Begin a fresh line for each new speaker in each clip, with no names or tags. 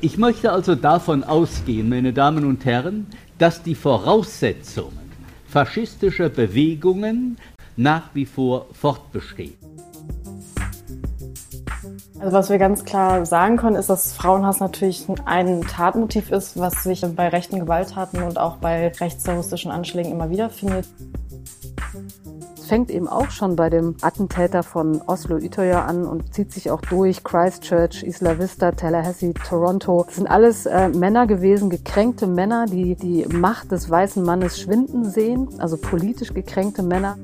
Ich möchte also davon ausgehen, meine Damen und Herren, dass die Voraussetzungen faschistischer Bewegungen nach wie vor fortbestehen.
Also was wir ganz klar sagen können, ist, dass Frauenhass natürlich ein Tatmotiv ist, was sich bei rechten Gewalttaten und auch bei rechtsterroristischen Anschlägen immer wieder findet.
Fängt eben auch schon bei dem Attentäter von Oslo Utøya an und zieht sich auch durch Christchurch, Isla Vista, Tallahassee, Toronto. Das sind alles äh, Männer gewesen, gekränkte Männer, die die Macht des weißen Mannes schwinden sehen, also politisch gekränkte Männer.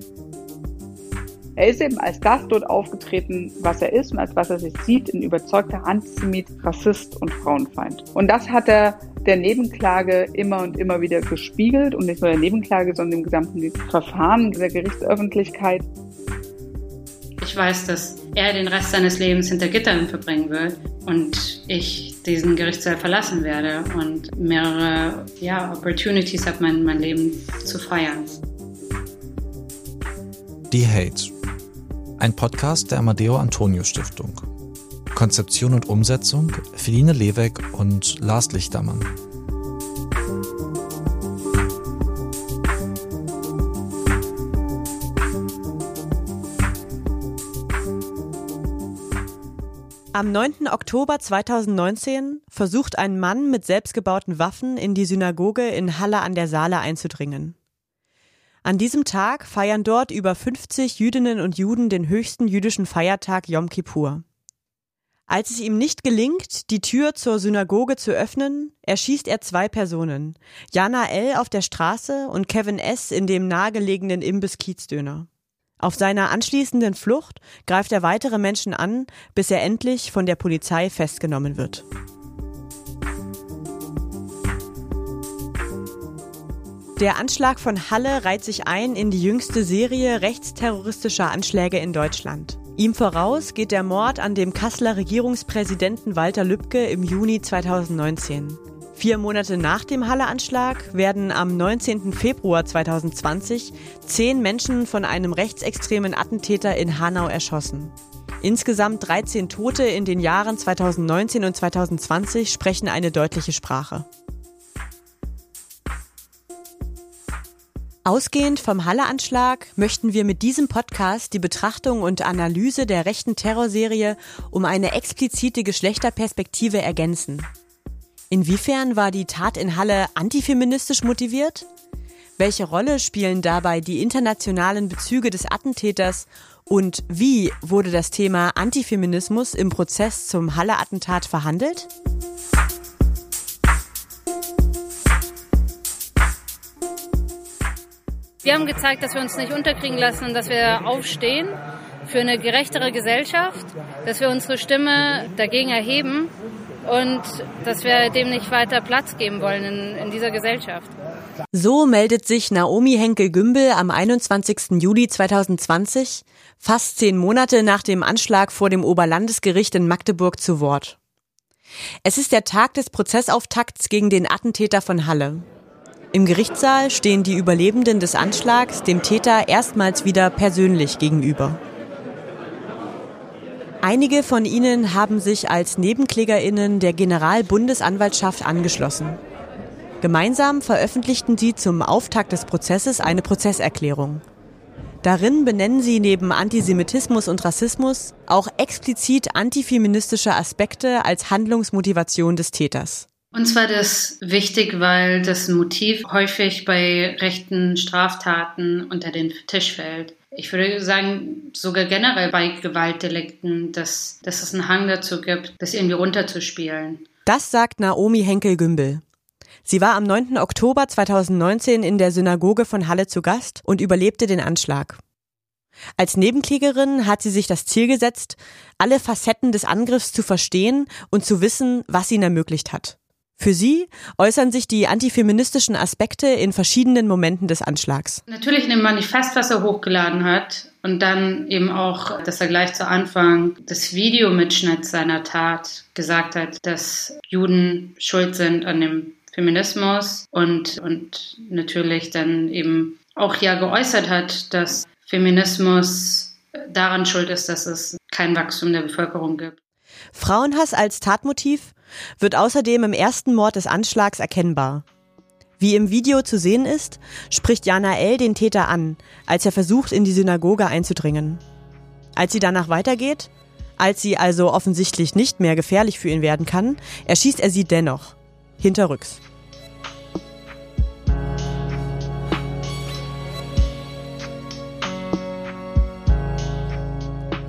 Er ist eben als das dort aufgetreten, was er ist und als was er sich sieht, ein überzeugter Antisemit, Rassist und Frauenfeind. Und das hat er der Nebenklage immer und immer wieder gespiegelt und nicht nur der Nebenklage, sondern im gesamten Verfahren der Gerichtsöffentlichkeit.
Ich weiß, dass er den Rest seines Lebens hinter Gittern verbringen wird und ich diesen Gerichtssaal verlassen werde und mehrere ja, Opportunities habe, mein, mein Leben zu feiern.
Die Hate ein Podcast der Amadeo Antonio Stiftung. Konzeption und Umsetzung Feline Leweck und Lars Lichtermann.
Am 9. Oktober 2019 versucht ein Mann mit selbstgebauten Waffen in die Synagoge in Halle an der Saale einzudringen. An diesem Tag feiern dort über 50 Jüdinnen und Juden den höchsten jüdischen Feiertag Yom Kippur. Als es ihm nicht gelingt, die Tür zur Synagoge zu öffnen, erschießt er zwei Personen, Jana L. auf der Straße und Kevin S. in dem nahegelegenen Imbiss Kiezdöner. Auf seiner anschließenden Flucht greift er weitere Menschen an, bis er endlich von der Polizei festgenommen wird. Der Anschlag von Halle reiht sich ein in die jüngste Serie rechtsterroristischer Anschläge in Deutschland. Ihm voraus geht der Mord an dem Kasseler Regierungspräsidenten Walter Lübcke im Juni 2019. Vier Monate nach dem Halle-Anschlag werden am 19. Februar 2020 zehn Menschen von einem rechtsextremen Attentäter in Hanau erschossen. Insgesamt 13 Tote in den Jahren 2019 und 2020 sprechen eine deutliche Sprache. Ausgehend vom Halle-Anschlag möchten wir mit diesem Podcast die Betrachtung und Analyse der rechten Terrorserie um eine explizite Geschlechterperspektive ergänzen. Inwiefern war die Tat in Halle antifeministisch motiviert? Welche Rolle spielen dabei die internationalen Bezüge des Attentäters und wie wurde das Thema Antifeminismus im Prozess zum Halle-Attentat verhandelt?
Wir haben gezeigt, dass wir uns nicht unterkriegen lassen und dass wir aufstehen für eine gerechtere Gesellschaft, dass wir unsere Stimme dagegen erheben und dass wir dem nicht weiter Platz geben wollen in, in dieser Gesellschaft.
So meldet sich Naomi Henkel-Gümbel am 21. Juli 2020, fast zehn Monate nach dem Anschlag vor dem Oberlandesgericht in Magdeburg zu Wort. Es ist der Tag des Prozessauftakts gegen den Attentäter von Halle. Im Gerichtssaal stehen die Überlebenden des Anschlags dem Täter erstmals wieder persönlich gegenüber. Einige von ihnen haben sich als Nebenklägerinnen der Generalbundesanwaltschaft angeschlossen. Gemeinsam veröffentlichten sie zum Auftakt des Prozesses eine Prozesserklärung. Darin benennen sie neben Antisemitismus und Rassismus auch explizit antifeministische Aspekte als Handlungsmotivation des Täters.
Uns war das wichtig, weil das Motiv häufig bei rechten Straftaten unter den Tisch fällt. Ich würde sagen, sogar generell bei Gewaltdelikten, dass, dass es einen Hang dazu gibt, das irgendwie runterzuspielen.
Das sagt Naomi Henkel-Gümbel. Sie war am 9. Oktober 2019 in der Synagoge von Halle zu Gast und überlebte den Anschlag. Als Nebenklägerin hat sie sich das Ziel gesetzt, alle Facetten des Angriffs zu verstehen und zu wissen, was ihn ermöglicht hat. Für Sie äußern sich die antifeministischen Aspekte in verschiedenen Momenten des Anschlags.
Natürlich in dem Manifest, was er hochgeladen hat und dann eben auch, dass er gleich zu Anfang des Videomitschnitts seiner Tat gesagt hat, dass Juden schuld sind an dem Feminismus und, und natürlich dann eben auch ja geäußert hat, dass Feminismus daran schuld ist, dass es kein Wachstum der Bevölkerung gibt.
Frauenhass als Tatmotiv wird außerdem im ersten Mord des Anschlags erkennbar. Wie im Video zu sehen ist, spricht Jana L. den Täter an, als er versucht, in die Synagoge einzudringen. Als sie danach weitergeht, als sie also offensichtlich nicht mehr gefährlich für ihn werden kann, erschießt er sie dennoch. Hinterrücks.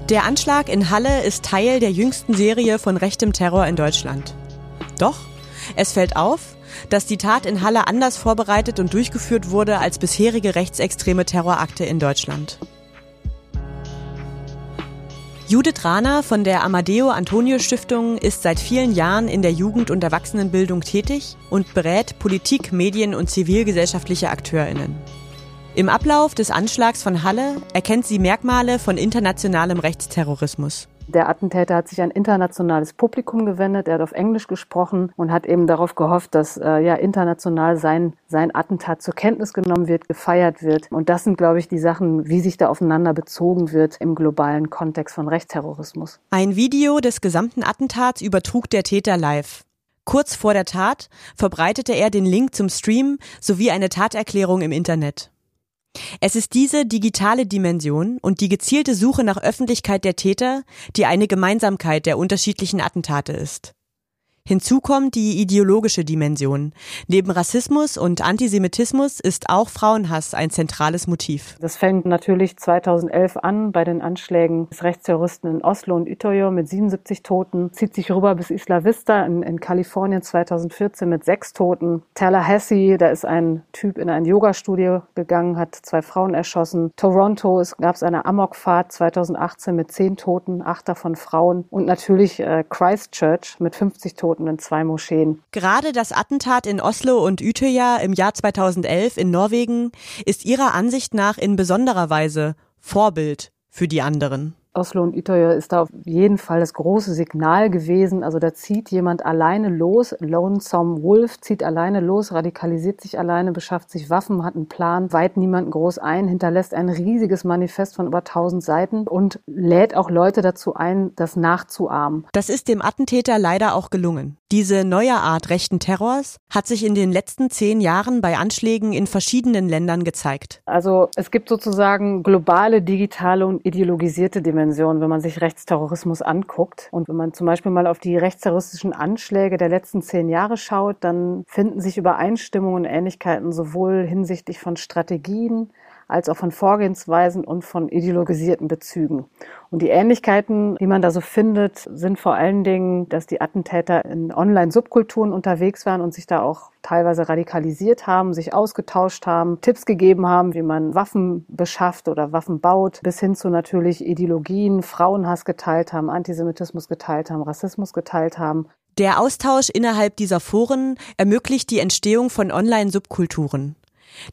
Der Anschlag in Halle ist Teil der jüngsten Serie von rechtem Terror in Deutschland. Doch, es fällt auf, dass die Tat in Halle anders vorbereitet und durchgeführt wurde als bisherige rechtsextreme Terrorakte in Deutschland. Judith Rahner von der Amadeo Antonio Stiftung ist seit vielen Jahren in der Jugend- und Erwachsenenbildung tätig und berät Politik, Medien und zivilgesellschaftliche AkteurInnen. Im Ablauf des Anschlags von Halle erkennt sie Merkmale von internationalem Rechtsterrorismus.
Der Attentäter hat sich an internationales Publikum gewendet, er hat auf Englisch gesprochen und hat eben darauf gehofft, dass äh, ja international sein, sein Attentat zur Kenntnis genommen wird, gefeiert wird. Und das sind, glaube ich, die Sachen, wie sich da aufeinander bezogen wird im globalen Kontext von Rechtsterrorismus.
Ein Video des gesamten Attentats übertrug der Täter live. Kurz vor der Tat verbreitete er den Link zum Stream sowie eine Taterklärung im Internet. Es ist diese digitale Dimension und die gezielte Suche nach Öffentlichkeit der Täter, die eine Gemeinsamkeit der unterschiedlichen Attentate ist. Hinzu kommt die ideologische Dimension. Neben Rassismus und Antisemitismus ist auch Frauenhass ein zentrales Motiv.
Das fängt natürlich 2011 an bei den Anschlägen des Rechtsterroristen in Oslo und Utøya mit 77 Toten, zieht sich rüber bis Isla Vista in, in Kalifornien 2014 mit sechs Toten. Tallahassee, da ist ein Typ in ein Yoga-Studio gegangen, hat zwei Frauen erschossen. Toronto gab es eine Amokfahrt 2018 mit zehn Toten, acht davon Frauen. Und natürlich äh, Christchurch mit 50 Toten Toten in zwei Moscheen.
Gerade das Attentat in Oslo und Utøya im Jahr 2011 in Norwegen ist ihrer Ansicht nach in besonderer Weise Vorbild für die anderen.
Oslo und Utøya ist da auf jeden Fall das große Signal gewesen. Also da zieht jemand alleine los, Lonesome Wolf zieht alleine los, radikalisiert sich alleine, beschafft sich Waffen, hat einen Plan, weiht niemanden groß ein, hinterlässt ein riesiges Manifest von über 1000 Seiten und lädt auch Leute dazu ein, das nachzuahmen.
Das ist dem Attentäter leider auch gelungen. Diese neue Art rechten Terrors hat sich in den letzten zehn Jahren bei Anschlägen in verschiedenen Ländern gezeigt.
Also es gibt sozusagen globale, digitale und ideologisierte Dimensionen Dimension, wenn man sich Rechtsterrorismus anguckt. Und wenn man zum Beispiel mal auf die rechtsterroristischen Anschläge der letzten zehn Jahre schaut, dann finden sich Übereinstimmungen und Ähnlichkeiten sowohl hinsichtlich von Strategien, als auch von Vorgehensweisen und von ideologisierten Bezügen. Und die Ähnlichkeiten, die man da so findet, sind vor allen Dingen, dass die Attentäter in Online-Subkulturen unterwegs waren und sich da auch teilweise radikalisiert haben, sich ausgetauscht haben, Tipps gegeben haben, wie man Waffen beschafft oder Waffen baut, bis hin zu natürlich Ideologien, Frauenhass geteilt haben, Antisemitismus geteilt haben, Rassismus geteilt haben.
Der Austausch innerhalb dieser Foren ermöglicht die Entstehung von Online-Subkulturen.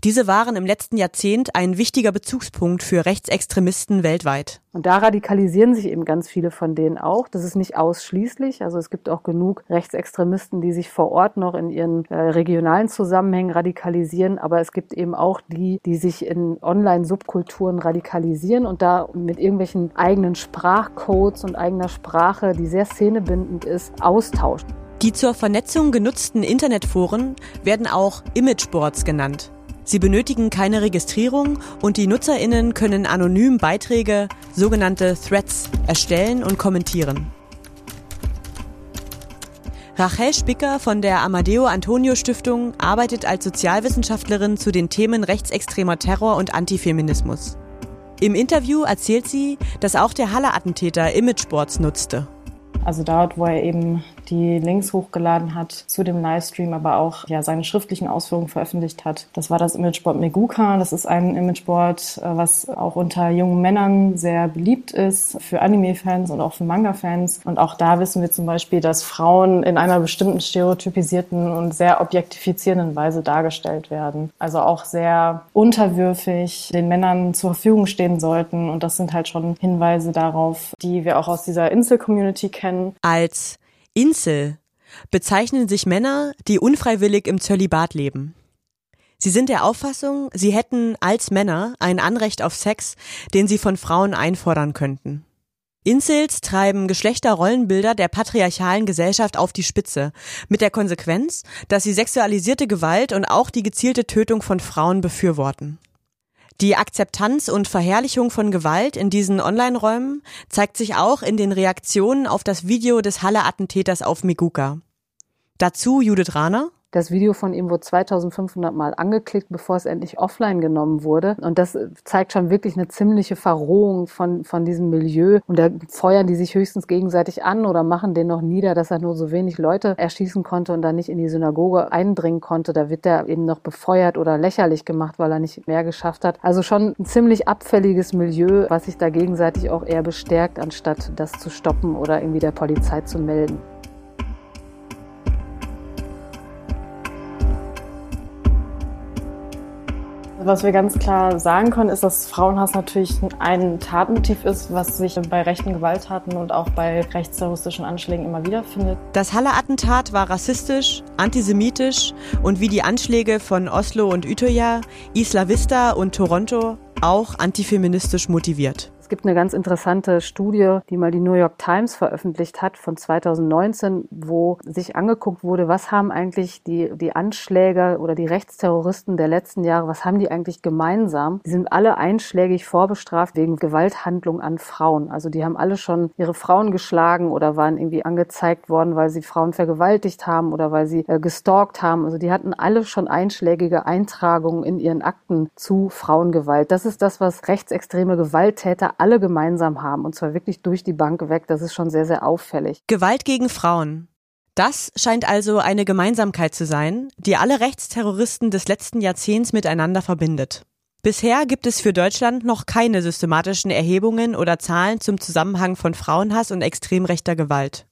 Diese waren im letzten Jahrzehnt ein wichtiger Bezugspunkt für Rechtsextremisten weltweit.
Und da radikalisieren sich eben ganz viele von denen auch. Das ist nicht ausschließlich. Also es gibt auch genug Rechtsextremisten, die sich vor Ort noch in ihren äh, regionalen Zusammenhängen radikalisieren. Aber es gibt eben auch die, die sich in Online-Subkulturen radikalisieren und da mit irgendwelchen eigenen Sprachcodes und eigener Sprache, die sehr szenebindend ist, austauschen.
Die zur Vernetzung genutzten Internetforen werden auch Imageboards genannt. Sie benötigen keine Registrierung und die Nutzerinnen können anonym Beiträge, sogenannte Threads, erstellen und kommentieren. Rachel Spicker von der Amadeo Antonio Stiftung arbeitet als Sozialwissenschaftlerin zu den Themen rechtsextremer Terror und Antifeminismus. Im Interview erzählt sie, dass auch der Halle-Attentäter Imageboards nutzte.
Also dort, wo er eben die Links hochgeladen hat zu dem Livestream, aber auch ja, seine schriftlichen Ausführungen veröffentlicht hat. Das war das Imageboard Meguka. Das ist ein Imageboard, äh, was auch unter jungen Männern sehr beliebt ist, für Anime-Fans und auch für Manga-Fans. Und auch da wissen wir zum Beispiel, dass Frauen in einer bestimmten stereotypisierten und sehr objektifizierenden Weise dargestellt werden. Also auch sehr unterwürfig den Männern zur Verfügung stehen sollten. Und das sind halt schon Hinweise darauf, die wir auch aus dieser Insel-Community kennen.
Als Insel bezeichnen sich Männer, die unfreiwillig im Zölibat leben. Sie sind der Auffassung, sie hätten als Männer ein Anrecht auf Sex, den sie von Frauen einfordern könnten. Incels treiben Geschlechterrollenbilder der patriarchalen Gesellschaft auf die Spitze, mit der Konsequenz, dass sie sexualisierte Gewalt und auch die gezielte Tötung von Frauen befürworten. Die Akzeptanz und Verherrlichung von Gewalt in diesen Online-Räumen zeigt sich auch in den Reaktionen auf das Video des Halle-Attentäters auf Miguka. Dazu Judith Rahner.
Das Video von ihm wurde 2500 Mal angeklickt, bevor es endlich offline genommen wurde. Und das zeigt schon wirklich eine ziemliche Verrohung von, von diesem Milieu. Und da feuern die sich höchstens gegenseitig an oder machen den noch nieder, dass er nur so wenig Leute erschießen konnte und dann nicht in die Synagoge eindringen konnte. Da wird der eben noch befeuert oder lächerlich gemacht, weil er nicht mehr geschafft hat. Also schon ein ziemlich abfälliges Milieu, was sich da gegenseitig auch eher bestärkt, anstatt das zu stoppen oder irgendwie der Polizei zu melden.
Was wir ganz klar sagen können, ist, dass Frauenhass natürlich ein Tatmotiv ist, was sich bei rechten Gewalttaten und auch bei rechtsterroristischen Anschlägen immer wieder findet.
Das Halle-Attentat war rassistisch, antisemitisch und wie die Anschläge von Oslo und Utøya, Isla Vista und Toronto auch antifeministisch motiviert
gibt eine ganz interessante Studie, die mal die New York Times veröffentlicht hat von 2019, wo sich angeguckt wurde, was haben eigentlich die, die Anschläge oder die Rechtsterroristen der letzten Jahre, was haben die eigentlich gemeinsam? Die sind alle einschlägig vorbestraft wegen Gewalthandlung an Frauen. Also die haben alle schon ihre Frauen geschlagen oder waren irgendwie angezeigt worden, weil sie Frauen vergewaltigt haben oder weil sie äh, gestalkt haben. Also die hatten alle schon einschlägige Eintragungen in ihren Akten zu Frauengewalt. Das ist das, was rechtsextreme Gewalttäter alle gemeinsam haben und zwar wirklich durch die Bank weg. Das ist schon sehr, sehr auffällig.
Gewalt gegen Frauen. Das scheint also eine Gemeinsamkeit zu sein, die alle Rechtsterroristen des letzten Jahrzehnts miteinander verbindet. Bisher gibt es für Deutschland noch keine systematischen Erhebungen oder Zahlen zum Zusammenhang von Frauenhass und extrem rechter Gewalt.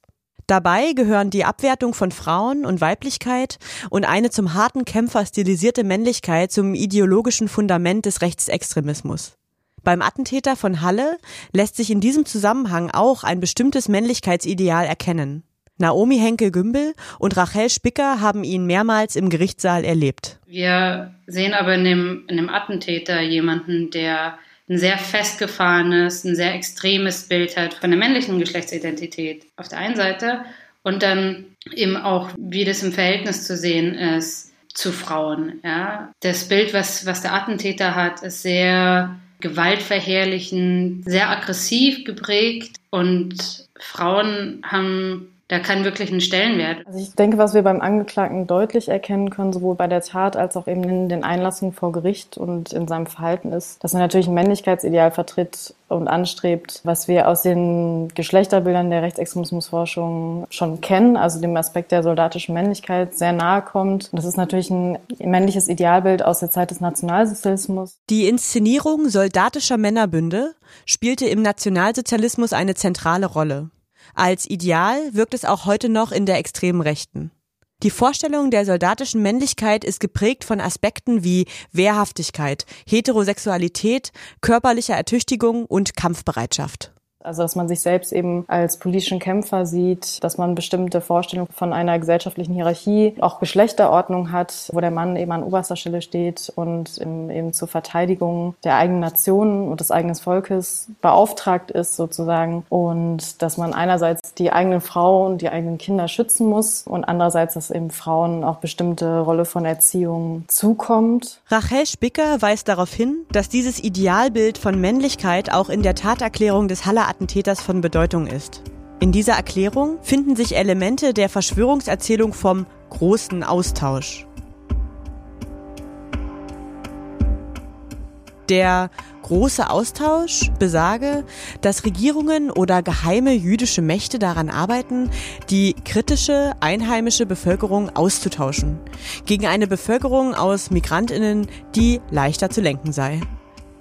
Dabei gehören die Abwertung von Frauen und Weiblichkeit und eine zum harten Kämpfer stilisierte Männlichkeit zum ideologischen Fundament des Rechtsextremismus. Beim Attentäter von Halle lässt sich in diesem Zusammenhang auch ein bestimmtes Männlichkeitsideal erkennen. Naomi Henkel-Gümbel und Rachel Spicker haben ihn mehrmals im Gerichtssaal erlebt.
Wir sehen aber in dem, in dem Attentäter jemanden, der ein sehr festgefahrenes, ein sehr extremes Bild hat von der männlichen Geschlechtsidentität auf der einen Seite und dann eben auch, wie das im Verhältnis zu sehen ist zu Frauen. Ja. Das Bild, was, was der Attentäter hat, ist sehr gewaltverherrlichen, sehr aggressiv geprägt. Und Frauen haben da keinen wirklichen Stellenwert.
Also ich denke, was wir beim Angeklagten deutlich erkennen können, sowohl bei der Tat als auch eben in den Einlassungen vor Gericht und in seinem Verhalten ist, dass er natürlich ein Männlichkeitsideal vertritt und anstrebt, was wir aus den Geschlechterbildern der Rechtsextremismusforschung schon kennen, also dem Aspekt der soldatischen Männlichkeit sehr nahe kommt. das ist natürlich ein männliches Idealbild aus der Zeit des Nationalsozialismus.
Die Inszenierung soldatischer Männerbünde spielte im Nationalsozialismus eine zentrale Rolle. Als Ideal wirkt es auch heute noch in der extremen Rechten. Die Vorstellung der soldatischen Männlichkeit ist geprägt von Aspekten wie Wehrhaftigkeit, Heterosexualität, körperlicher Ertüchtigung und Kampfbereitschaft.
Also dass man sich selbst eben als politischen Kämpfer sieht, dass man bestimmte Vorstellungen von einer gesellschaftlichen Hierarchie, auch Geschlechterordnung hat, wo der Mann eben an oberster Stelle steht und eben zur Verteidigung der eigenen Nation und des eigenen Volkes beauftragt ist sozusagen. Und dass man einerseits die eigenen Frauen und die eigenen Kinder schützen muss und andererseits, dass eben Frauen auch bestimmte Rolle von Erziehung zukommt.
Rachel Spicker weist darauf hin, dass dieses Idealbild von Männlichkeit auch in der Taterklärung des Haller Attentäters von Bedeutung ist. In dieser Erklärung finden sich Elemente der Verschwörungserzählung vom großen Austausch. Der große Austausch besage, dass Regierungen oder geheime jüdische Mächte daran arbeiten, die kritische einheimische Bevölkerung auszutauschen gegen eine Bevölkerung aus Migrantinnen, die leichter zu lenken sei.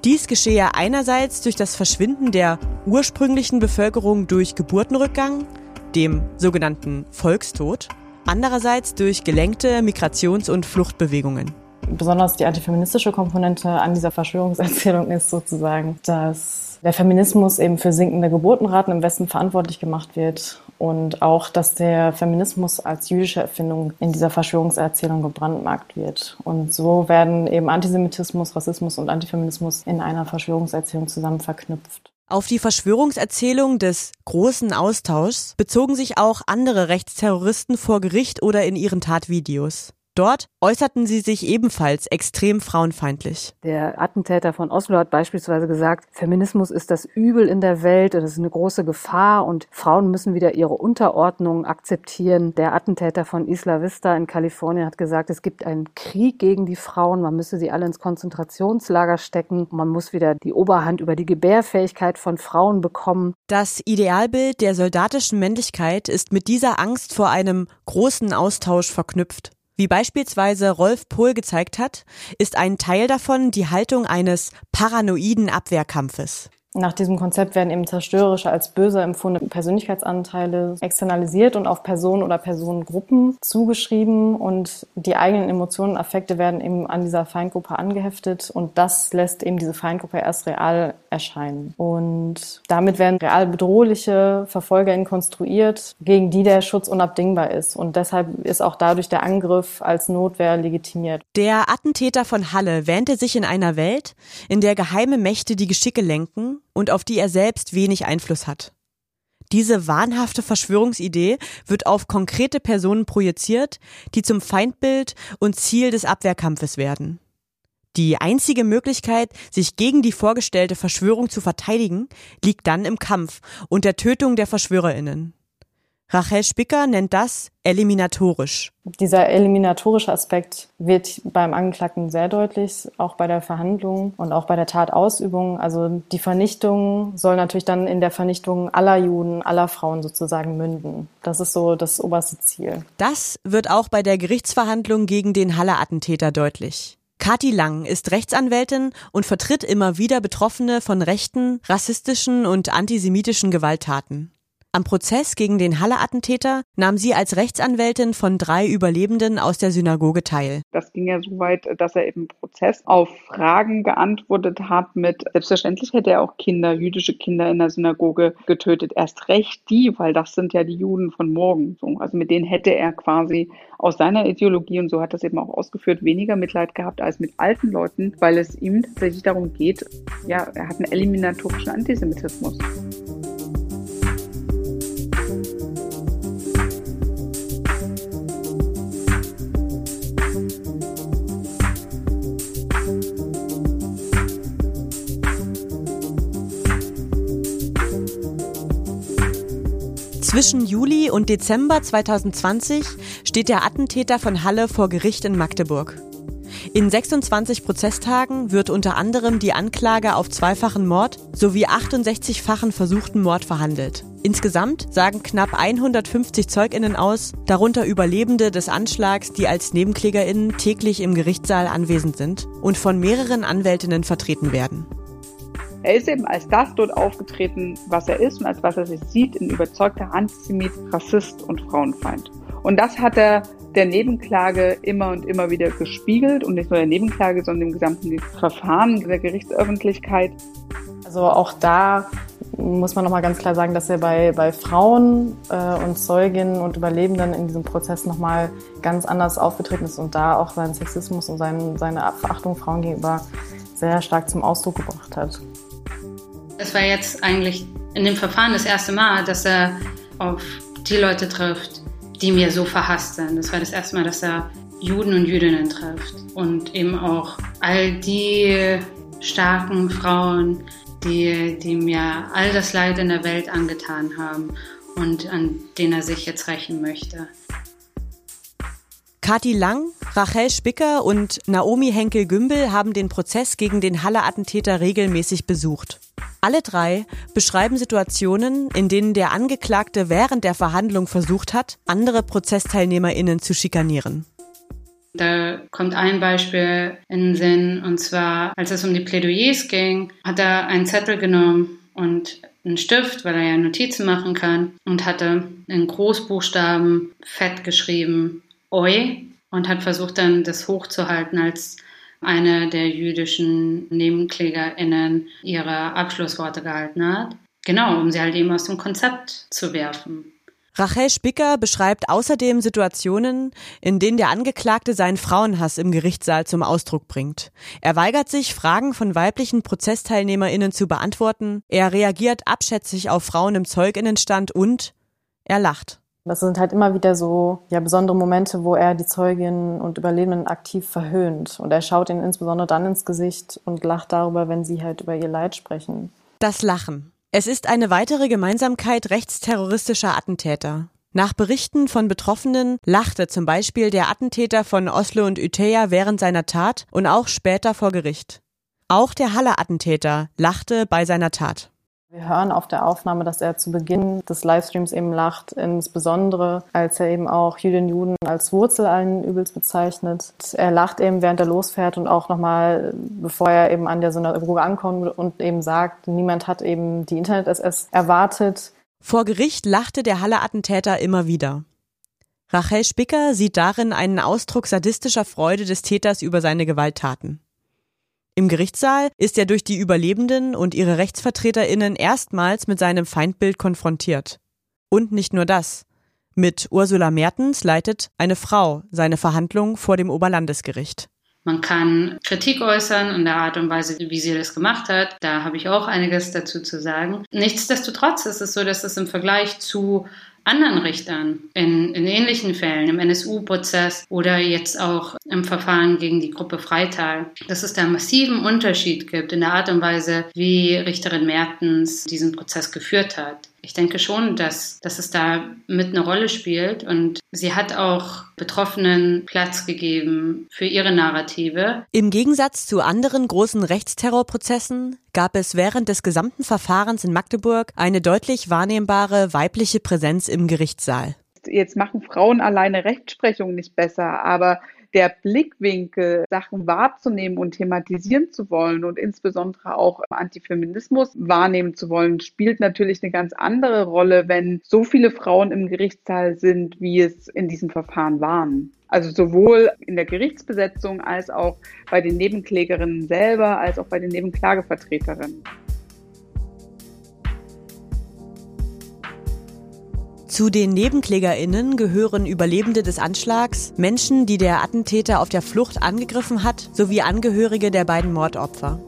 Dies geschehe einerseits durch das Verschwinden der ursprünglichen Bevölkerung durch Geburtenrückgang, dem sogenannten Volkstod, andererseits durch gelenkte Migrations- und Fluchtbewegungen.
Besonders die antifeministische Komponente an dieser Verschwörungserzählung ist sozusagen, dass der Feminismus eben für sinkende Geburtenraten im Westen verantwortlich gemacht wird und auch, dass der Feminismus als jüdische Erfindung in dieser Verschwörungserzählung gebrandmarkt wird. Und so werden eben Antisemitismus, Rassismus und Antifeminismus in einer Verschwörungserzählung zusammen verknüpft.
Auf die Verschwörungserzählung des großen Austauschs bezogen sich auch andere Rechtsterroristen vor Gericht oder in ihren Tatvideos. Dort äußerten sie sich ebenfalls extrem frauenfeindlich.
Der Attentäter von Oslo hat beispielsweise gesagt, Feminismus ist das Übel in der Welt und es ist eine große Gefahr und Frauen müssen wieder ihre Unterordnung akzeptieren. Der Attentäter von Isla Vista in Kalifornien hat gesagt, es gibt einen Krieg gegen die Frauen, man müsse sie alle ins Konzentrationslager stecken, man muss wieder die Oberhand über die Gebärfähigkeit von Frauen bekommen.
Das Idealbild der soldatischen Männlichkeit ist mit dieser Angst vor einem großen Austausch verknüpft. Wie beispielsweise Rolf Pohl gezeigt hat, ist ein Teil davon die Haltung eines paranoiden Abwehrkampfes.
Nach diesem Konzept werden eben zerstörerische als böse empfundene Persönlichkeitsanteile externalisiert und auf Personen oder Personengruppen zugeschrieben und die eigenen Emotionen und Affekte werden eben an dieser Feindgruppe angeheftet und das lässt eben diese Feindgruppe erst real erscheinen. Und damit werden real bedrohliche VerfolgerInnen konstruiert, gegen die der Schutz unabdingbar ist und deshalb ist auch dadurch der Angriff als Notwehr legitimiert.
Der Attentäter von Halle wähnte sich in einer Welt, in der geheime Mächte die Geschicke lenken und auf die er selbst wenig Einfluss hat. Diese wahnhafte Verschwörungsidee wird auf konkrete Personen projiziert, die zum Feindbild und Ziel des Abwehrkampfes werden. Die einzige Möglichkeit, sich gegen die vorgestellte Verschwörung zu verteidigen, liegt dann im Kampf und der Tötung der Verschwörerinnen. Rachel Spicker nennt das eliminatorisch.
Dieser eliminatorische Aspekt wird beim Angeklagten sehr deutlich, auch bei der Verhandlung und auch bei der Tatausübung. Also die Vernichtung soll natürlich dann in der Vernichtung aller Juden, aller Frauen sozusagen münden. Das ist so das oberste Ziel.
Das wird auch bei der Gerichtsverhandlung gegen den Halle-Attentäter deutlich. Kati Lang ist Rechtsanwältin und vertritt immer wieder Betroffene von rechten, rassistischen und antisemitischen Gewalttaten. Am Prozess gegen den Halle-Attentäter nahm sie als Rechtsanwältin von drei Überlebenden aus der Synagoge teil.
Das ging ja so weit, dass er im Prozess auf Fragen geantwortet hat mit, selbstverständlich hätte er auch Kinder, jüdische Kinder in der Synagoge getötet. Erst recht die, weil das sind ja die Juden von morgen. Also mit denen hätte er quasi aus seiner Ideologie, und so hat das eben auch ausgeführt, weniger Mitleid gehabt als mit alten Leuten, weil es ihm tatsächlich darum geht, ja, er hat einen eliminatorischen Antisemitismus.
Zwischen Juli und Dezember 2020 steht der Attentäter von Halle vor Gericht in Magdeburg. In 26 Prozesstagen wird unter anderem die Anklage auf zweifachen Mord sowie 68-fachen versuchten Mord verhandelt. Insgesamt sagen knapp 150 Zeuginnen aus, darunter Überlebende des Anschlags, die als Nebenklägerinnen täglich im Gerichtssaal anwesend sind und von mehreren Anwältinnen vertreten werden.
Er ist eben als das dort aufgetreten, was er ist und als was er sich sieht, ein überzeugter Antisemit, Rassist und Frauenfeind. Und das hat er der Nebenklage immer und immer wieder gespiegelt und nicht nur der Nebenklage, sondern im gesamten Verfahren der Gerichtsöffentlichkeit.
Also auch da muss man nochmal ganz klar sagen, dass er bei, bei Frauen äh, und Zeuginnen und Überlebenden in diesem Prozess nochmal ganz anders aufgetreten ist und da auch seinen Sexismus und seinen, seine Verachtung Frauen gegenüber sehr stark zum Ausdruck gebracht hat.
Es war jetzt eigentlich in dem Verfahren das erste Mal, dass er auf die Leute trifft, die mir so verhasst sind. Das war das erste Mal, dass er Juden und Jüdinnen trifft und eben auch all die starken Frauen, die, die mir all das Leid in der Welt angetan haben und an denen er sich jetzt rächen möchte.
Kati Lang, Rachel Spicker und Naomi Henkel-Gümbel haben den Prozess gegen den Halle-Attentäter regelmäßig besucht. Alle drei beschreiben Situationen, in denen der Angeklagte während der Verhandlung versucht hat, andere ProzessteilnehmerInnen zu schikanieren.
Da kommt ein Beispiel in den Sinn, und zwar, als es um die Plädoyers ging, hat er einen Zettel genommen und einen Stift, weil er ja Notizen machen kann, und hatte in Großbuchstaben fett geschrieben, Oi, und hat versucht dann das hochzuhalten als eine der jüdischen NebenklägerInnen ihre Abschlussworte gehalten hat. Genau, um sie halt eben aus dem Konzept zu werfen.
Rachel Spicker beschreibt außerdem Situationen, in denen der Angeklagte seinen Frauenhass im Gerichtssaal zum Ausdruck bringt. Er weigert sich, Fragen von weiblichen ProzessteilnehmerInnen zu beantworten. Er reagiert abschätzig auf Frauen im Zeuginnenstand und er lacht.
Das sind halt immer wieder so ja, besondere Momente, wo er die Zeuginnen und Überlebenden aktiv verhöhnt. Und er schaut ihnen insbesondere dann ins Gesicht und lacht darüber, wenn sie halt über ihr Leid sprechen.
Das Lachen. Es ist eine weitere Gemeinsamkeit rechtsterroristischer Attentäter. Nach Berichten von Betroffenen lachte zum Beispiel der Attentäter von Oslo und Utøya während seiner Tat und auch später vor Gericht. Auch der Halle-Attentäter lachte bei seiner Tat.
Wir hören auf der Aufnahme, dass er zu Beginn des Livestreams eben lacht, insbesondere als er eben auch Jüdinnen Juden als Wurzel allen Übels bezeichnet. Er lacht eben, während er losfährt und auch nochmal, bevor er eben an der Synagoge ankommt und eben sagt, niemand hat eben die Internet-SS erwartet.
Vor Gericht lachte der Halle-Attentäter immer wieder. Rachel Spicker sieht darin einen Ausdruck sadistischer Freude des Täters über seine Gewalttaten. Im Gerichtssaal ist er durch die Überlebenden und ihre Rechtsvertreterinnen erstmals mit seinem Feindbild konfrontiert. Und nicht nur das. Mit Ursula Mertens leitet eine Frau seine Verhandlung vor dem Oberlandesgericht.
Man kann Kritik äußern in der Art und Weise, wie sie das gemacht hat. Da habe ich auch einiges dazu zu sagen. Nichtsdestotrotz ist es so, dass es im Vergleich zu anderen Richtern in, in ähnlichen Fällen, im NSU-Prozess oder jetzt auch im Verfahren gegen die Gruppe Freital, dass es da einen massiven Unterschied gibt in der Art und Weise, wie Richterin Mertens diesen Prozess geführt hat ich denke schon, dass, dass es da mit eine Rolle spielt und sie hat auch Betroffenen Platz gegeben für ihre Narrative.
Im Gegensatz zu anderen großen Rechtsterrorprozessen gab es während des gesamten Verfahrens in Magdeburg eine deutlich wahrnehmbare weibliche Präsenz im Gerichtssaal.
Jetzt machen Frauen alleine Rechtsprechung nicht besser, aber der Blickwinkel, Sachen wahrzunehmen und thematisieren zu wollen und insbesondere auch Antifeminismus wahrnehmen zu wollen, spielt natürlich eine ganz andere Rolle, wenn so viele Frauen im Gerichtssaal sind, wie es in diesem Verfahren waren. Also sowohl in der Gerichtsbesetzung als auch bei den Nebenklägerinnen selber, als auch bei den Nebenklagevertreterinnen.
Zu den NebenklägerInnen gehören Überlebende des Anschlags, Menschen, die der Attentäter auf der Flucht angegriffen hat, sowie Angehörige der beiden Mordopfer.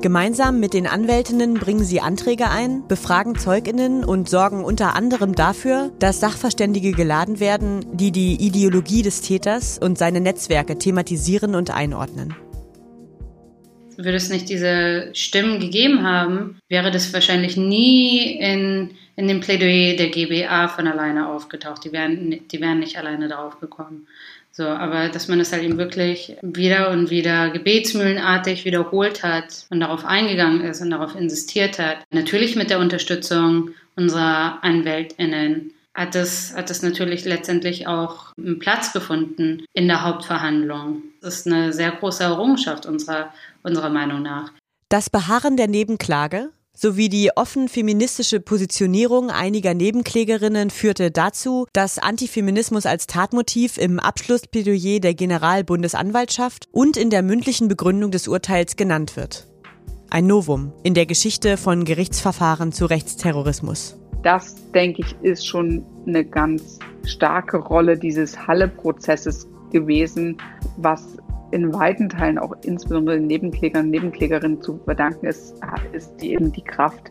Gemeinsam mit den Anwältinnen bringen sie Anträge ein, befragen Zeuginnen und sorgen unter anderem dafür, dass Sachverständige geladen werden, die die Ideologie des Täters und seine Netzwerke thematisieren und einordnen
würde es nicht diese Stimmen gegeben haben, wäre das wahrscheinlich nie in, in dem Plädoyer der GBA von alleine aufgetaucht. Die wären, die wären nicht alleine darauf gekommen. So, aber dass man es halt eben wirklich wieder und wieder gebetsmühlenartig wiederholt hat und darauf eingegangen ist und darauf insistiert hat. Natürlich mit der Unterstützung unserer AnwältInnen hat es, hat es natürlich letztendlich auch einen Platz gefunden in der Hauptverhandlung. Das ist eine sehr große Errungenschaft unserer, unserer Meinung nach.
Das Beharren der Nebenklage sowie die offen feministische Positionierung einiger Nebenklägerinnen führte dazu, dass Antifeminismus als Tatmotiv im Abschlussplädoyer der Generalbundesanwaltschaft und in der mündlichen Begründung des Urteils genannt wird. Ein Novum in der Geschichte von Gerichtsverfahren zu Rechtsterrorismus
das, denke ich, ist schon eine ganz starke Rolle dieses Halle-Prozesses gewesen, was in weiten Teilen auch insbesondere den Nebenklägern und Nebenklägerinnen zu verdanken ist, ist die eben die Kraft,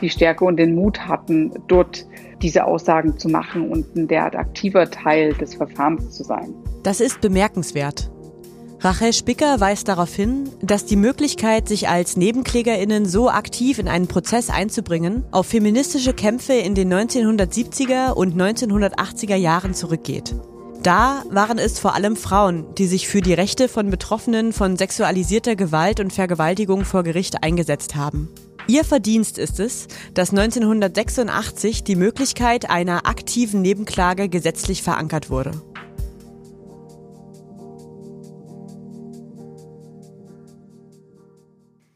die Stärke und den Mut hatten, dort diese Aussagen zu machen und ein derart aktiver Teil des Verfahrens zu sein.
Das ist bemerkenswert. Rachel Spicker weist darauf hin, dass die Möglichkeit, sich als Nebenklägerinnen so aktiv in einen Prozess einzubringen, auf feministische Kämpfe in den 1970er und 1980er Jahren zurückgeht. Da waren es vor allem Frauen, die sich für die Rechte von Betroffenen von sexualisierter Gewalt und Vergewaltigung vor Gericht eingesetzt haben. Ihr Verdienst ist es, dass 1986 die Möglichkeit einer aktiven Nebenklage gesetzlich verankert wurde.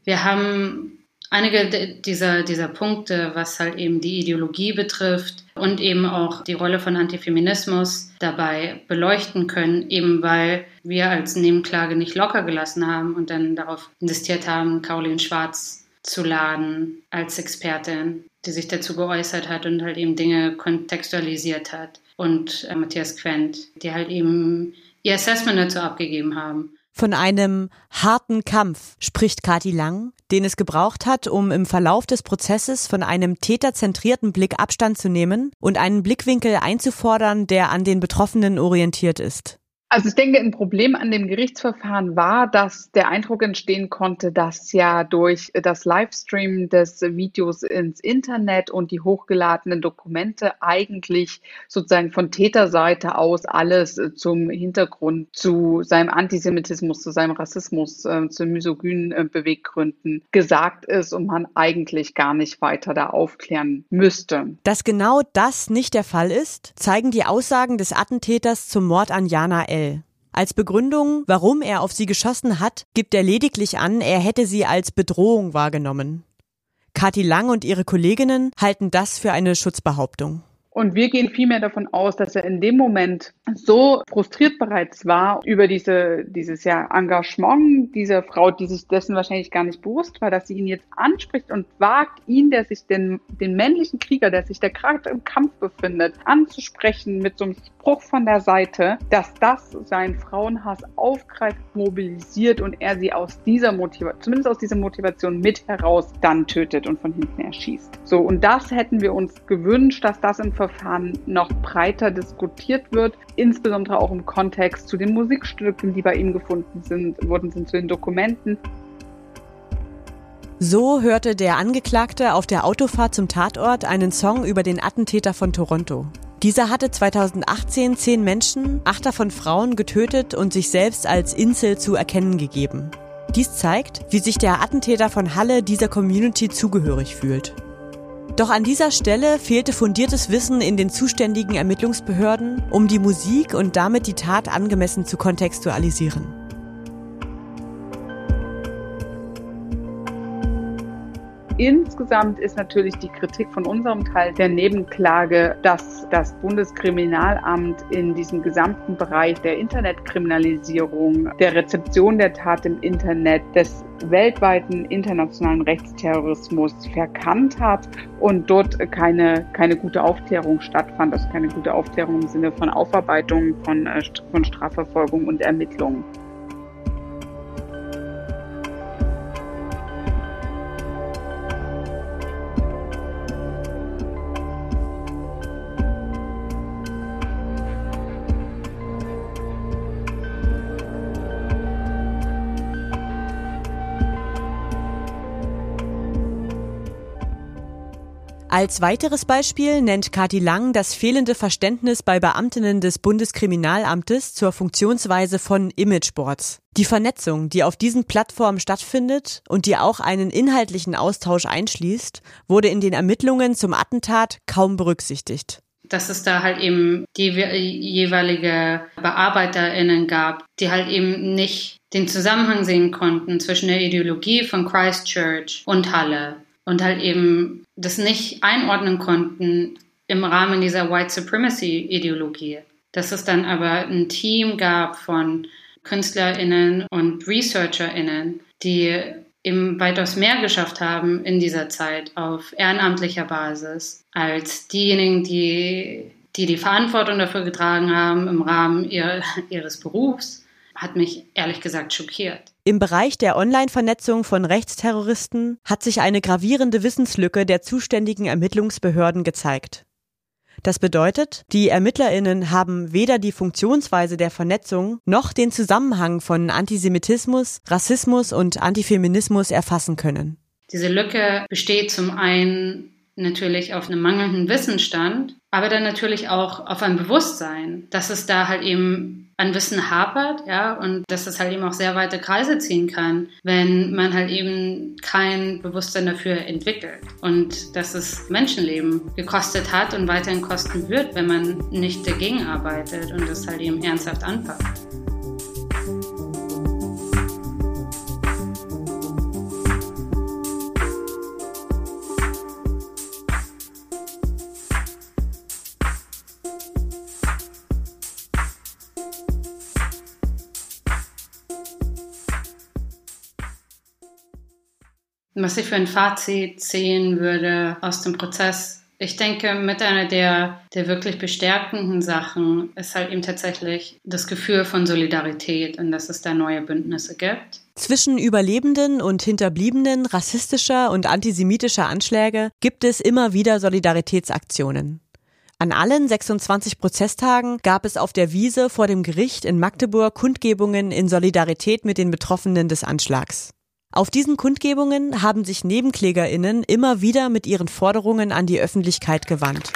Wir haben einige dieser, dieser Punkte, was halt eben die Ideologie betrifft und eben auch die Rolle von Antifeminismus dabei beleuchten können, eben weil wir als Nebenklage nicht locker gelassen haben und dann darauf insistiert haben, Caroline Schwarz zu laden als Expertin, die sich dazu geäußert hat und halt eben Dinge kontextualisiert hat. Und äh, Matthias Quent, die halt eben ihr Assessment dazu abgegeben haben.
Von einem harten Kampf spricht Kati Lang, den es gebraucht hat, um im Verlauf des Prozesses von einem täterzentrierten Blick Abstand zu nehmen und einen Blickwinkel einzufordern, der an den Betroffenen orientiert ist.
Also ich denke, ein Problem an dem Gerichtsverfahren war, dass der Eindruck entstehen konnte, dass ja durch das Livestream des Videos ins Internet und die hochgeladenen Dokumente eigentlich sozusagen von Täterseite aus alles zum Hintergrund zu seinem Antisemitismus, zu seinem Rassismus, äh, zu misogynen äh, Beweggründen gesagt ist und man eigentlich gar nicht weiter da aufklären müsste.
Dass genau das nicht der Fall ist, zeigen die Aussagen des Attentäters zum Mord an Jana L. Als Begründung, warum er auf sie geschossen hat, gibt er lediglich an, er hätte sie als Bedrohung wahrgenommen. Kathi Lang und ihre Kolleginnen halten das für eine Schutzbehauptung.
Und wir gehen vielmehr davon aus, dass er in dem Moment so frustriert bereits war über diese, dieses ja, Engagement dieser Frau, die sich dessen wahrscheinlich gar nicht bewusst war, dass sie ihn jetzt anspricht und wagt, ihn, der sich den, den männlichen Krieger, der sich da gerade im Kampf befindet, anzusprechen mit so einem Spruch von der Seite, dass das seinen Frauenhass aufgreift, mobilisiert und er sie aus dieser Motivation, zumindest aus dieser Motivation mit heraus dann tötet und von hinten erschießt. So, und das hätten wir uns gewünscht, dass das im Verfahren noch breiter diskutiert wird, insbesondere auch im Kontext zu den Musikstücken, die bei ihm gefunden sind, wurden sind, zu den Dokumenten.
So hörte der Angeklagte auf der Autofahrt zum Tatort einen Song über den Attentäter von Toronto. Dieser hatte 2018 zehn Menschen, acht davon Frauen, getötet und sich selbst als Insel zu erkennen gegeben. Dies zeigt, wie sich der Attentäter von Halle dieser Community zugehörig fühlt. Doch an dieser Stelle fehlte fundiertes Wissen in den zuständigen Ermittlungsbehörden, um die Musik und damit die Tat angemessen zu kontextualisieren.
Insgesamt ist natürlich die Kritik von unserem Teil der Nebenklage, dass das Bundeskriminalamt in diesem gesamten Bereich der Internetkriminalisierung, der Rezeption der Tat im Internet, des weltweiten internationalen Rechtsterrorismus verkannt hat und dort keine, keine gute Aufklärung stattfand, also keine gute Aufklärung im Sinne von Aufarbeitung, von, äh, von Strafverfolgung und Ermittlungen.
Als weiteres Beispiel nennt Kati Lang das fehlende Verständnis bei Beamtinnen des Bundeskriminalamtes zur Funktionsweise von Imageboards. Die Vernetzung, die auf diesen Plattformen stattfindet und die auch einen inhaltlichen Austausch einschließt, wurde in den Ermittlungen zum Attentat kaum berücksichtigt
dass es da halt eben die jeweilige BearbeiterInnen gab, die halt eben nicht den Zusammenhang sehen konnten zwischen der Ideologie von Christchurch und Halle und halt eben das nicht einordnen konnten im Rahmen dieser White Supremacy Ideologie. Dass es dann aber ein Team gab von KünstlerInnen und ResearcherInnen, die eben weitaus mehr geschafft haben in dieser Zeit auf ehrenamtlicher Basis als diejenigen, die die, die Verantwortung dafür getragen haben im Rahmen ihr, ihres Berufs, hat mich ehrlich gesagt schockiert.
Im Bereich der Online-Vernetzung von Rechtsterroristen hat sich eine gravierende Wissenslücke der zuständigen Ermittlungsbehörden gezeigt. Das bedeutet, die Ermittlerinnen haben weder die Funktionsweise der Vernetzung noch den Zusammenhang von Antisemitismus, Rassismus und Antifeminismus erfassen können.
Diese Lücke besteht zum einen natürlich auf einem mangelnden Wissensstand, aber dann natürlich auch auf einem Bewusstsein, dass es da halt eben an Wissen hapert, ja, und dass es halt eben auch sehr weite Kreise ziehen kann, wenn man halt eben kein Bewusstsein dafür entwickelt. Und dass es Menschenleben gekostet hat und weiterhin kosten wird, wenn man nicht dagegen arbeitet und das halt eben ernsthaft anpackt. Was ich für ein Fazit ziehen würde aus dem Prozess, ich denke, mit einer der, der wirklich bestärkenden Sachen ist halt eben tatsächlich das Gefühl von Solidarität und dass es da neue Bündnisse gibt.
Zwischen Überlebenden und Hinterbliebenen rassistischer und antisemitischer Anschläge gibt es immer wieder Solidaritätsaktionen. An allen 26 Prozesstagen gab es auf der Wiese vor dem Gericht in Magdeburg Kundgebungen in Solidarität mit den Betroffenen des Anschlags. Auf diesen Kundgebungen haben sich Nebenklägerinnen immer wieder mit ihren Forderungen an die Öffentlichkeit gewandt.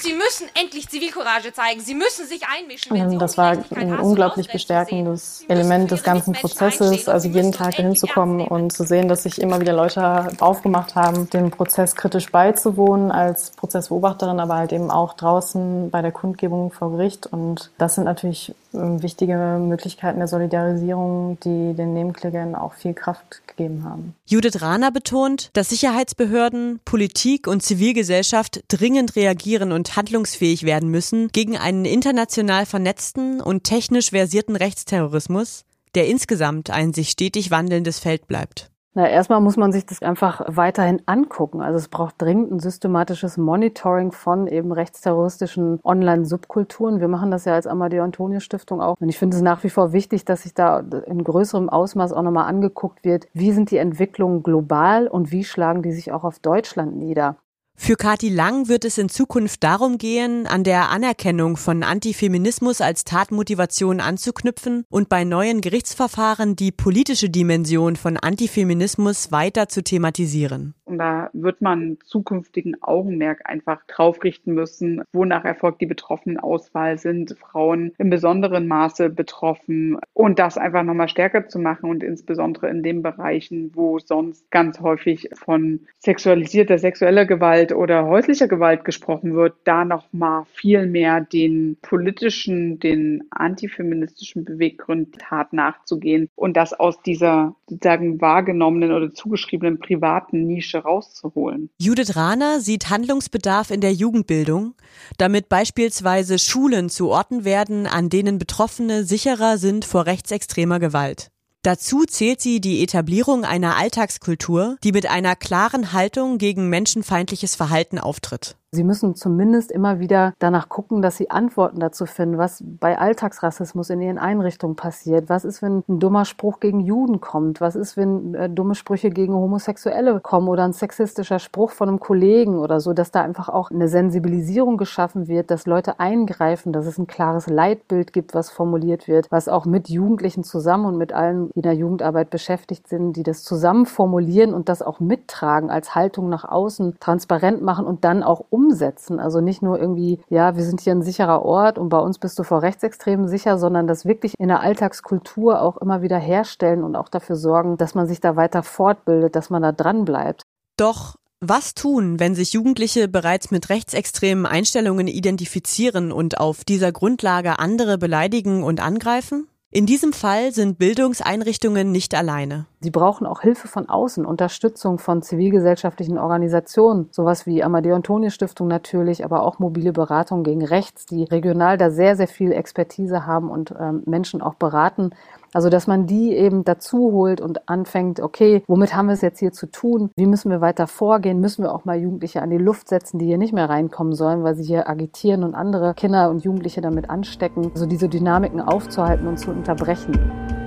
Sie müssen endlich Zivilcourage zeigen. Sie müssen sich einmischen. Wenn
Sie das war ein unglaublich bestärkendes Element des ganzen Prozesses, also jeden Tag hinzukommen und zu sehen, dass sich immer wieder Leute aufgemacht haben, dem Prozess kritisch beizuwohnen als Prozessbeobachterin, aber halt eben auch draußen bei der Kundgebung vor Gericht. Und das sind natürlich ähm, wichtige Möglichkeiten der Solidarisierung, die den Nebenklägern auch viel Kraft gegeben haben.
Judith Rahner betont, dass Sicherheitsbehörden, Politik und Zivilgesellschaft dringend reagieren und handlungsfähig werden müssen gegen einen international vernetzten und technisch versierten Rechtsterrorismus, der insgesamt ein sich stetig wandelndes Feld bleibt.
Na, erstmal muss man sich das einfach weiterhin angucken. Also es braucht dringend ein systematisches Monitoring von eben rechtsterroristischen Online-Subkulturen. Wir machen das ja als Amadeo Antonio Stiftung auch. Und ich finde es nach wie vor wichtig, dass sich da in größerem Ausmaß auch nochmal angeguckt wird, wie sind die Entwicklungen global und wie schlagen die sich auch auf Deutschland nieder.
Für Kati Lang wird es in Zukunft darum gehen, an der Anerkennung von Antifeminismus als Tatmotivation anzuknüpfen und bei neuen Gerichtsverfahren die politische Dimension von Antifeminismus weiter zu thematisieren.
Und da wird man zukünftigen Augenmerk einfach drauf richten müssen, wonach erfolgt die Betroffenenauswahl, sind Frauen im besonderen Maße betroffen und das einfach nochmal stärker zu machen und insbesondere in den Bereichen, wo sonst ganz häufig von sexualisierter sexueller Gewalt oder häuslicher Gewalt gesprochen wird, da nochmal viel mehr den politischen, den antifeministischen Beweggründen Tat nachzugehen und das aus dieser sozusagen wahrgenommenen oder zugeschriebenen privaten Nische rauszuholen.
Judith Rahner sieht Handlungsbedarf in der Jugendbildung, damit beispielsweise Schulen zu Orten werden, an denen Betroffene sicherer sind vor rechtsextremer Gewalt. Dazu zählt sie die Etablierung einer Alltagskultur, die mit einer klaren Haltung gegen menschenfeindliches Verhalten auftritt.
Sie müssen zumindest immer wieder danach gucken, dass sie Antworten dazu finden, was bei Alltagsrassismus in ihren Einrichtungen passiert. Was ist, wenn ein dummer Spruch gegen Juden kommt? Was ist, wenn äh, dumme Sprüche gegen Homosexuelle kommen oder ein sexistischer Spruch von einem Kollegen oder so, dass da einfach auch eine Sensibilisierung geschaffen wird, dass Leute eingreifen, dass es ein klares Leitbild gibt, was formuliert wird, was auch mit Jugendlichen zusammen und mit allen, die in der Jugendarbeit beschäftigt sind, die das zusammen formulieren und das auch mittragen als Haltung nach außen, transparent machen und dann auch umsetzen. Also nicht nur irgendwie, ja, wir sind hier ein sicherer Ort und bei uns bist du vor Rechtsextremen sicher, sondern das wirklich in der Alltagskultur auch immer wieder herstellen und auch dafür sorgen, dass man sich da weiter fortbildet, dass man da dran bleibt.
Doch was tun, wenn sich Jugendliche bereits mit rechtsextremen Einstellungen identifizieren und auf dieser Grundlage andere beleidigen und angreifen? In diesem Fall sind Bildungseinrichtungen nicht alleine.
Sie brauchen auch Hilfe von außen, Unterstützung von zivilgesellschaftlichen Organisationen, sowas wie Amadeo Antonio Stiftung natürlich, aber auch mobile Beratung gegen Rechts, die regional da sehr, sehr viel Expertise haben und ähm, Menschen auch beraten. Also, dass man die eben dazu holt und anfängt, okay, womit haben wir es jetzt hier zu tun? Wie müssen wir weiter vorgehen? Müssen wir auch mal Jugendliche an die Luft setzen, die hier nicht mehr reinkommen sollen, weil sie hier agitieren und andere Kinder und Jugendliche damit anstecken? Also diese Dynamiken aufzuhalten und zu unterbrechen.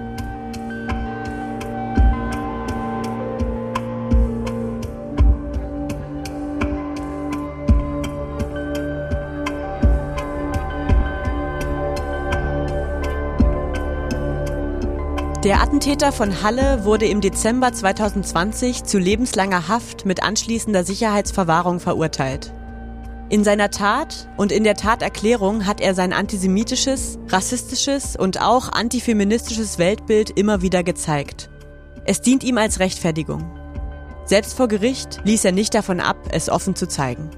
Der Attentäter von Halle wurde im Dezember 2020 zu lebenslanger Haft mit anschließender Sicherheitsverwahrung verurteilt. In seiner Tat und in der Taterklärung hat er sein antisemitisches, rassistisches und auch antifeministisches Weltbild immer wieder gezeigt. Es dient ihm als Rechtfertigung. Selbst vor Gericht ließ er nicht davon ab, es offen zu zeigen.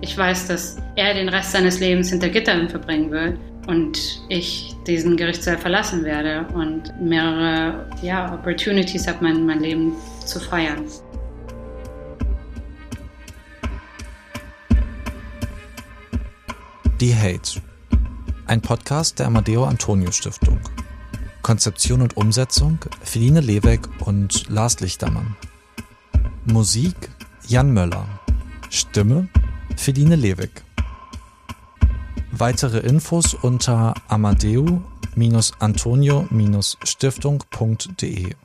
Ich weiß, dass er den Rest seines Lebens hinter Gittern verbringen wird und ich diesen Gerichtssaal verlassen werde und mehrere ja, Opportunities habe, mein, mein Leben zu feiern.
Die Hate. Ein Podcast der Amadeo Antonio Stiftung. Konzeption und Umsetzung Feline Leweck und Lars Lichtermann. Musik Jan Möller. Stimme Feline Leweck. Weitere Infos unter amadeu-antonio-stiftung.de